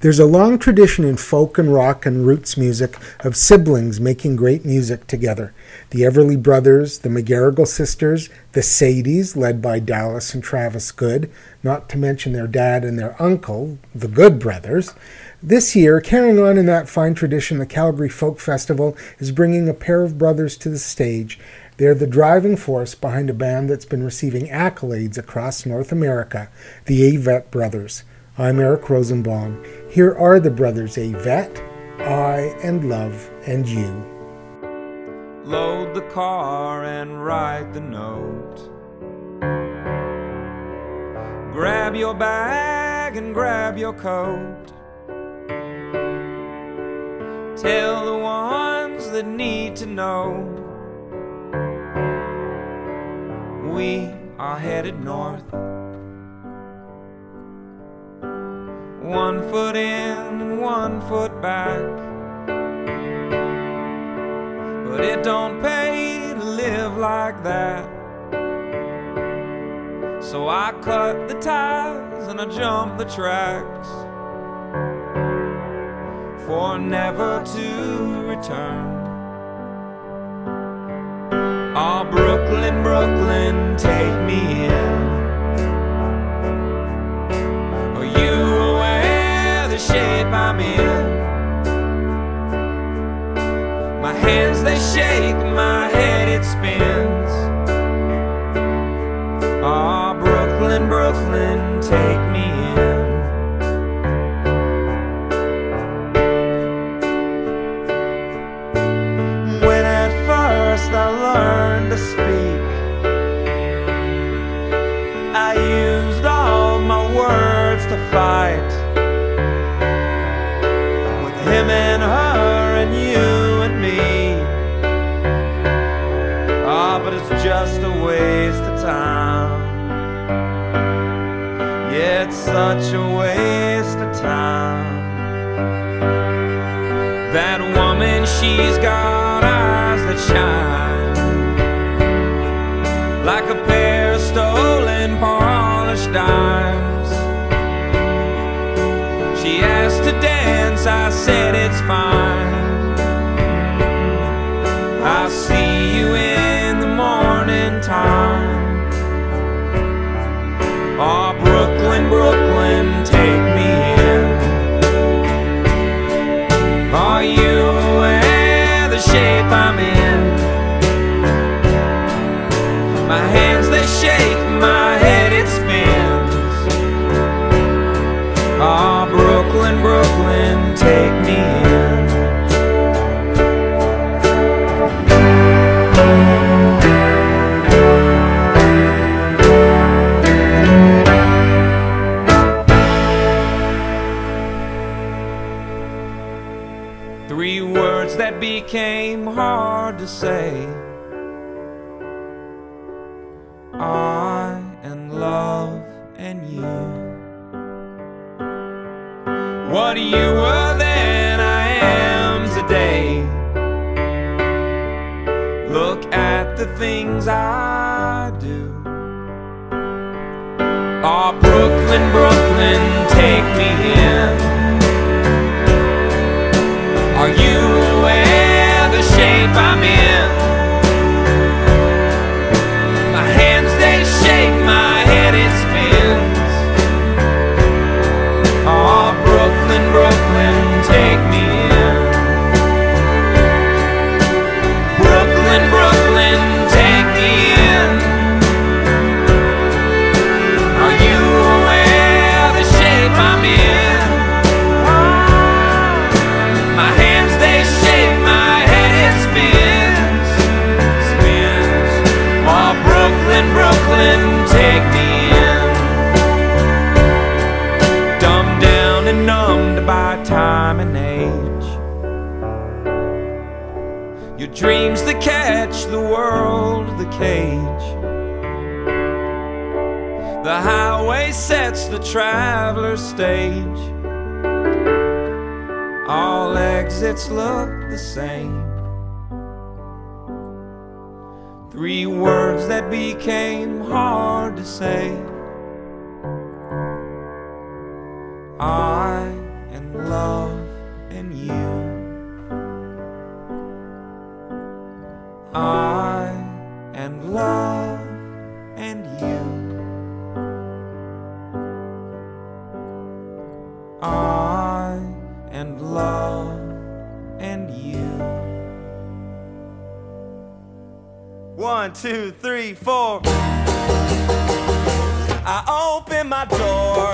There's a long tradition in folk and rock and roots music of siblings making great music together. The Everly Brothers, the McGarrigle Sisters, the Sadies, led by Dallas and Travis Good, not to mention their dad and their uncle, the Good Brothers. This year, carrying on in that fine tradition, the Calgary Folk Festival is bringing a pair of brothers to the stage. They're the driving force behind a band that's been receiving accolades across North America, the Avett Brothers. I'm Eric Rosenbaum. Here are the brothers Avett, I, and Love, and You. Load the car and write the note. Grab your bag and grab your coat. Tell the ones that need to know. We are headed north. One foot in and one foot back. But it don't pay to live like that. So I cut the ties and I jump the tracks for never to return. Oh, Brooklyn, Brooklyn, take me in. Oh, shape I'm in. My hands they shake, my head it spins. Ah, oh, Brooklyn, Brooklyn, take me in. When at first I learned to speak, I used all my words to fight Yeah, it's such a waste of time. That woman, she's got eyes that shine like a pair of stolen polished dimes. She asked to dance, I said it's fine. Brooklyn, Brooklyn, take me in. Three words that became hard to say. Look at the things I do. Oh, Brooklyn, Brooklyn, take me traveler's stage. All exits look the same. Three words that became hard to say. Two, three, four. I open my door,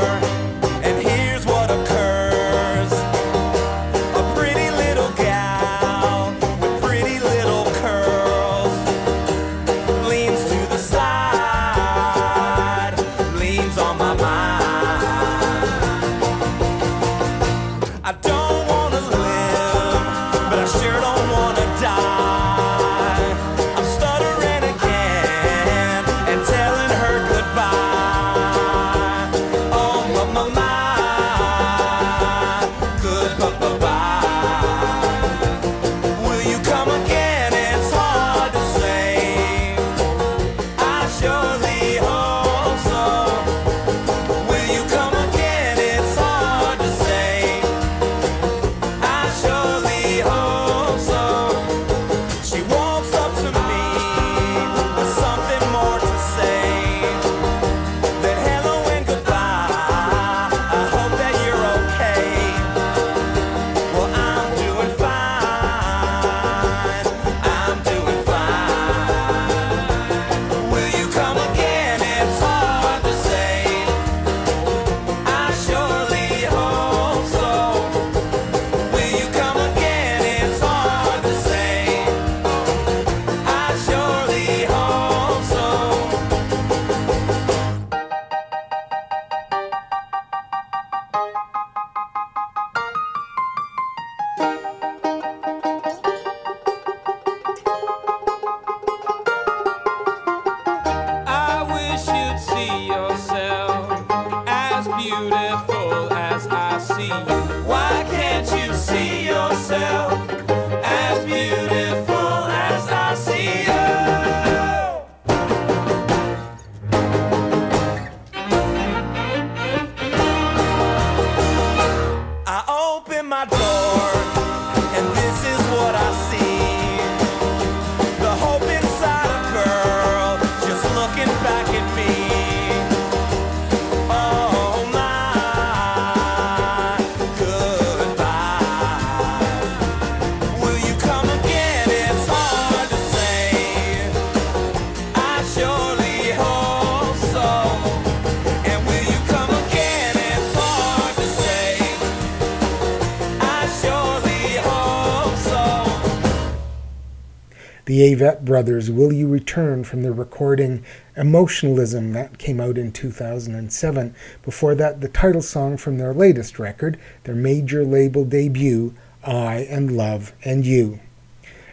The Avett Brothers, Will You Return from their recording Emotionalism that came out in 2007. Before that, the title song from their latest record, their major label debut, I and Love and You.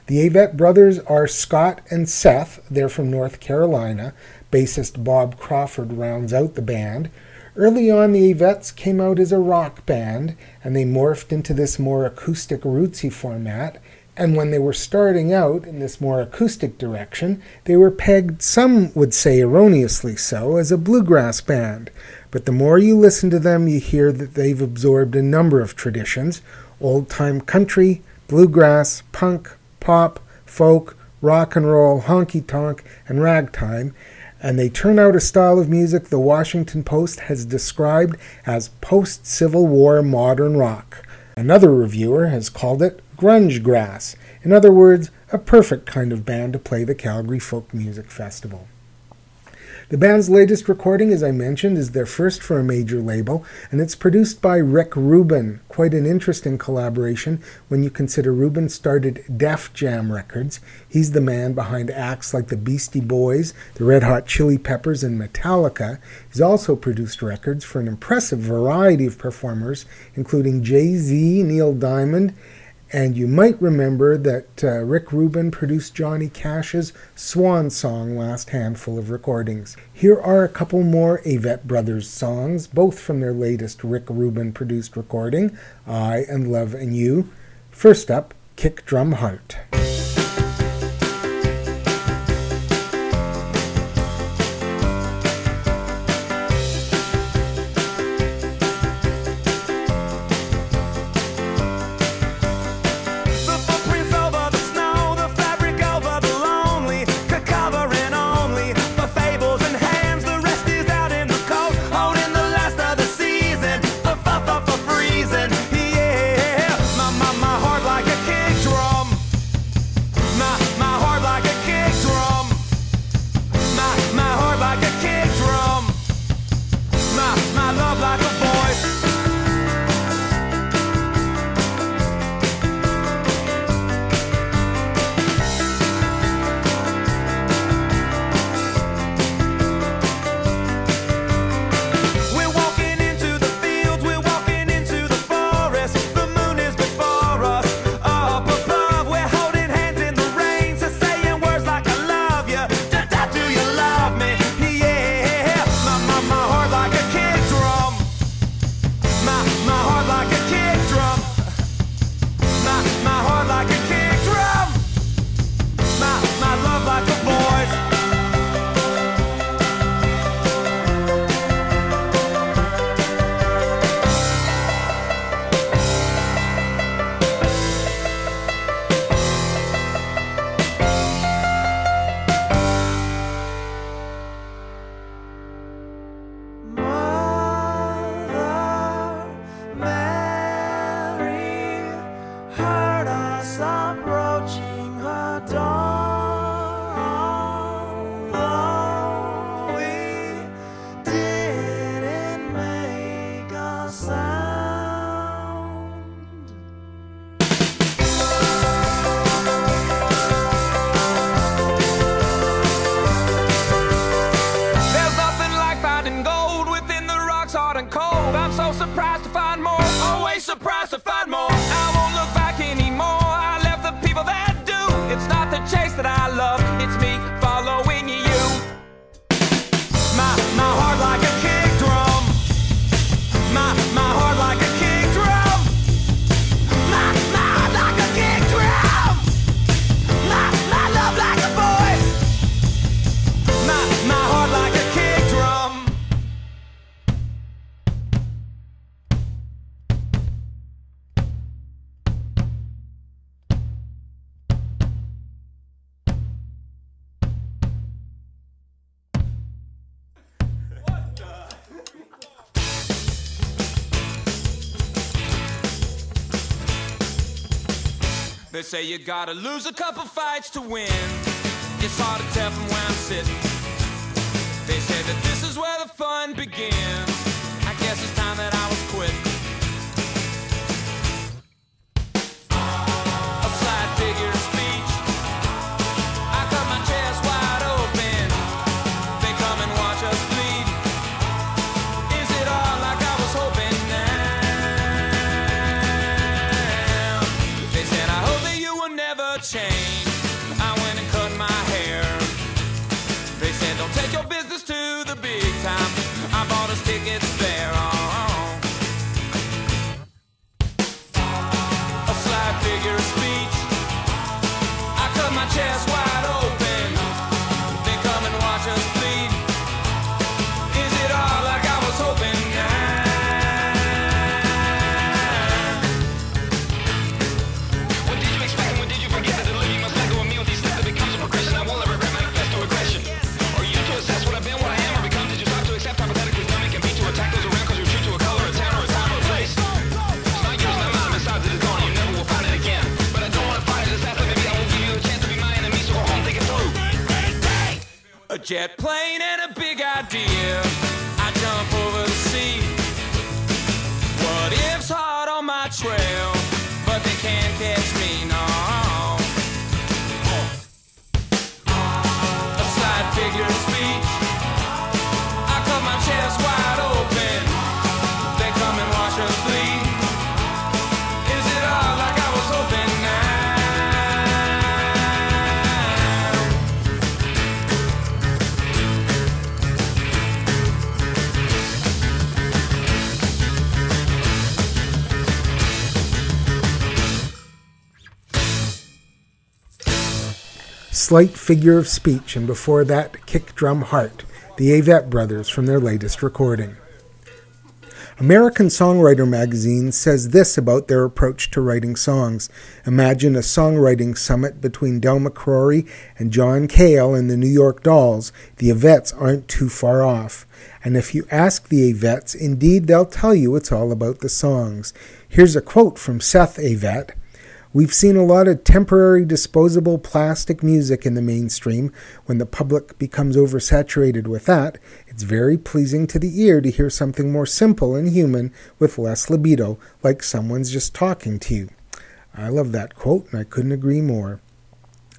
The Avett Brothers are Scott and Seth. They're from North Carolina. Bassist Bob Crawford rounds out the band. Early on, the Avetts came out as a rock band, and they morphed into this more acoustic rootsy format. And when they were starting out in this more acoustic direction, they were pegged, some would say erroneously so, as a bluegrass band. But the more you listen to them, you hear that they've absorbed a number of traditions old time country, bluegrass, punk, pop, folk, rock and roll, honky tonk, and ragtime, and they turn out a style of music the Washington Post has described as post Civil War modern rock. Another reviewer has called it grunge grass. In other words, a perfect kind of band to play the Calgary Folk Music Festival. The band's latest recording, as I mentioned, is their first for a major label, and it's produced by Rick Rubin. Quite an interesting collaboration when you consider Rubin started Def Jam Records. He's the man behind acts like the Beastie Boys, the Red Hot Chili Peppers, and Metallica. He's also produced records for an impressive variety of performers, including Jay Z, Neil Diamond, and you might remember that uh, Rick Rubin produced Johnny Cash's Swan Song last handful of recordings. Here are a couple more Avett Brothers songs, both from their latest Rick Rubin produced recording, I and Love and You. First up, Kick Drum Heart. God and call They say you gotta lose a couple fights to win. It's hard to tell from where I'm sitting. They say that this is where the fun begins. Jet plane and a big idea. Slight Figure of Speech, and before that, Kick Drum Heart, the Avett Brothers from their latest recording. American Songwriter magazine says this about their approach to writing songs. Imagine a songwriting summit between Del McCoury and John Cale and the New York Dolls. The Avetts aren't too far off. And if you ask the Avetts, indeed they'll tell you it's all about the songs. Here's a quote from Seth Avett. We've seen a lot of temporary disposable plastic music in the mainstream. When the public becomes oversaturated with that, it's very pleasing to the ear to hear something more simple and human with less libido, like someone's just talking to you. I love that quote, and I couldn't agree more.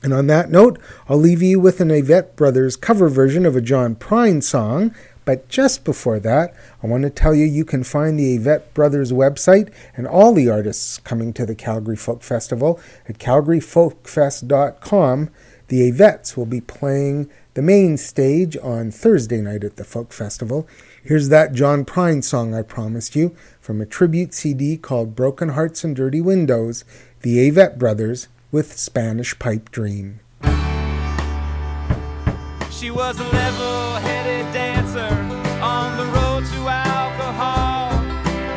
And on that note, I'll leave you with an Avett Brothers cover version of a John Prine song. But just before that, I want to tell you you can find the Avett Brothers website and all the artists coming to the Calgary Folk Festival at calgaryfolkfest.com. The Avetts will be playing the main stage on Thursday night at the Folk Festival. Here's that John Prine song I promised you from a tribute CD called Broken Hearts and Dirty Windows, the Avett Brothers with Spanish Pipe Dream. She was a level headed dancer on the road to alcohol.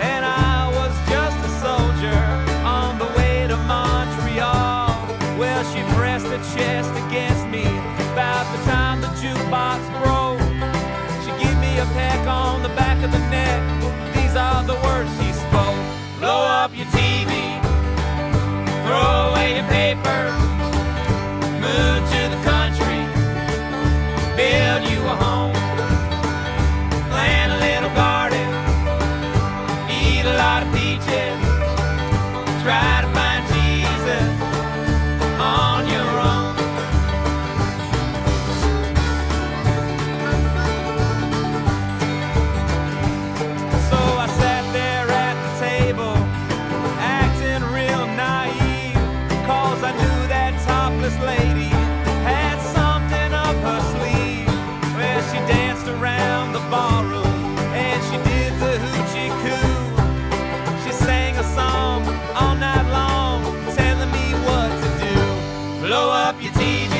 And I was just a soldier on the way to Montreal. Well, she pressed her chest against me about the time the jukebox broke. She gave me a peck on the back of the neck. These are the words she spoke Blow up your TV, throw away your paper, eat a lot of peaches, try to find Blow up your TV.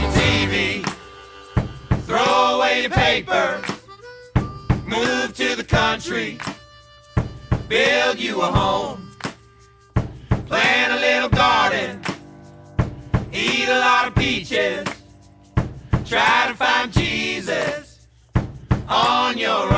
Your TV, throw away your paper, move to the country, build you a home, plant a little garden, eat a lot of peaches, try to find Jesus on your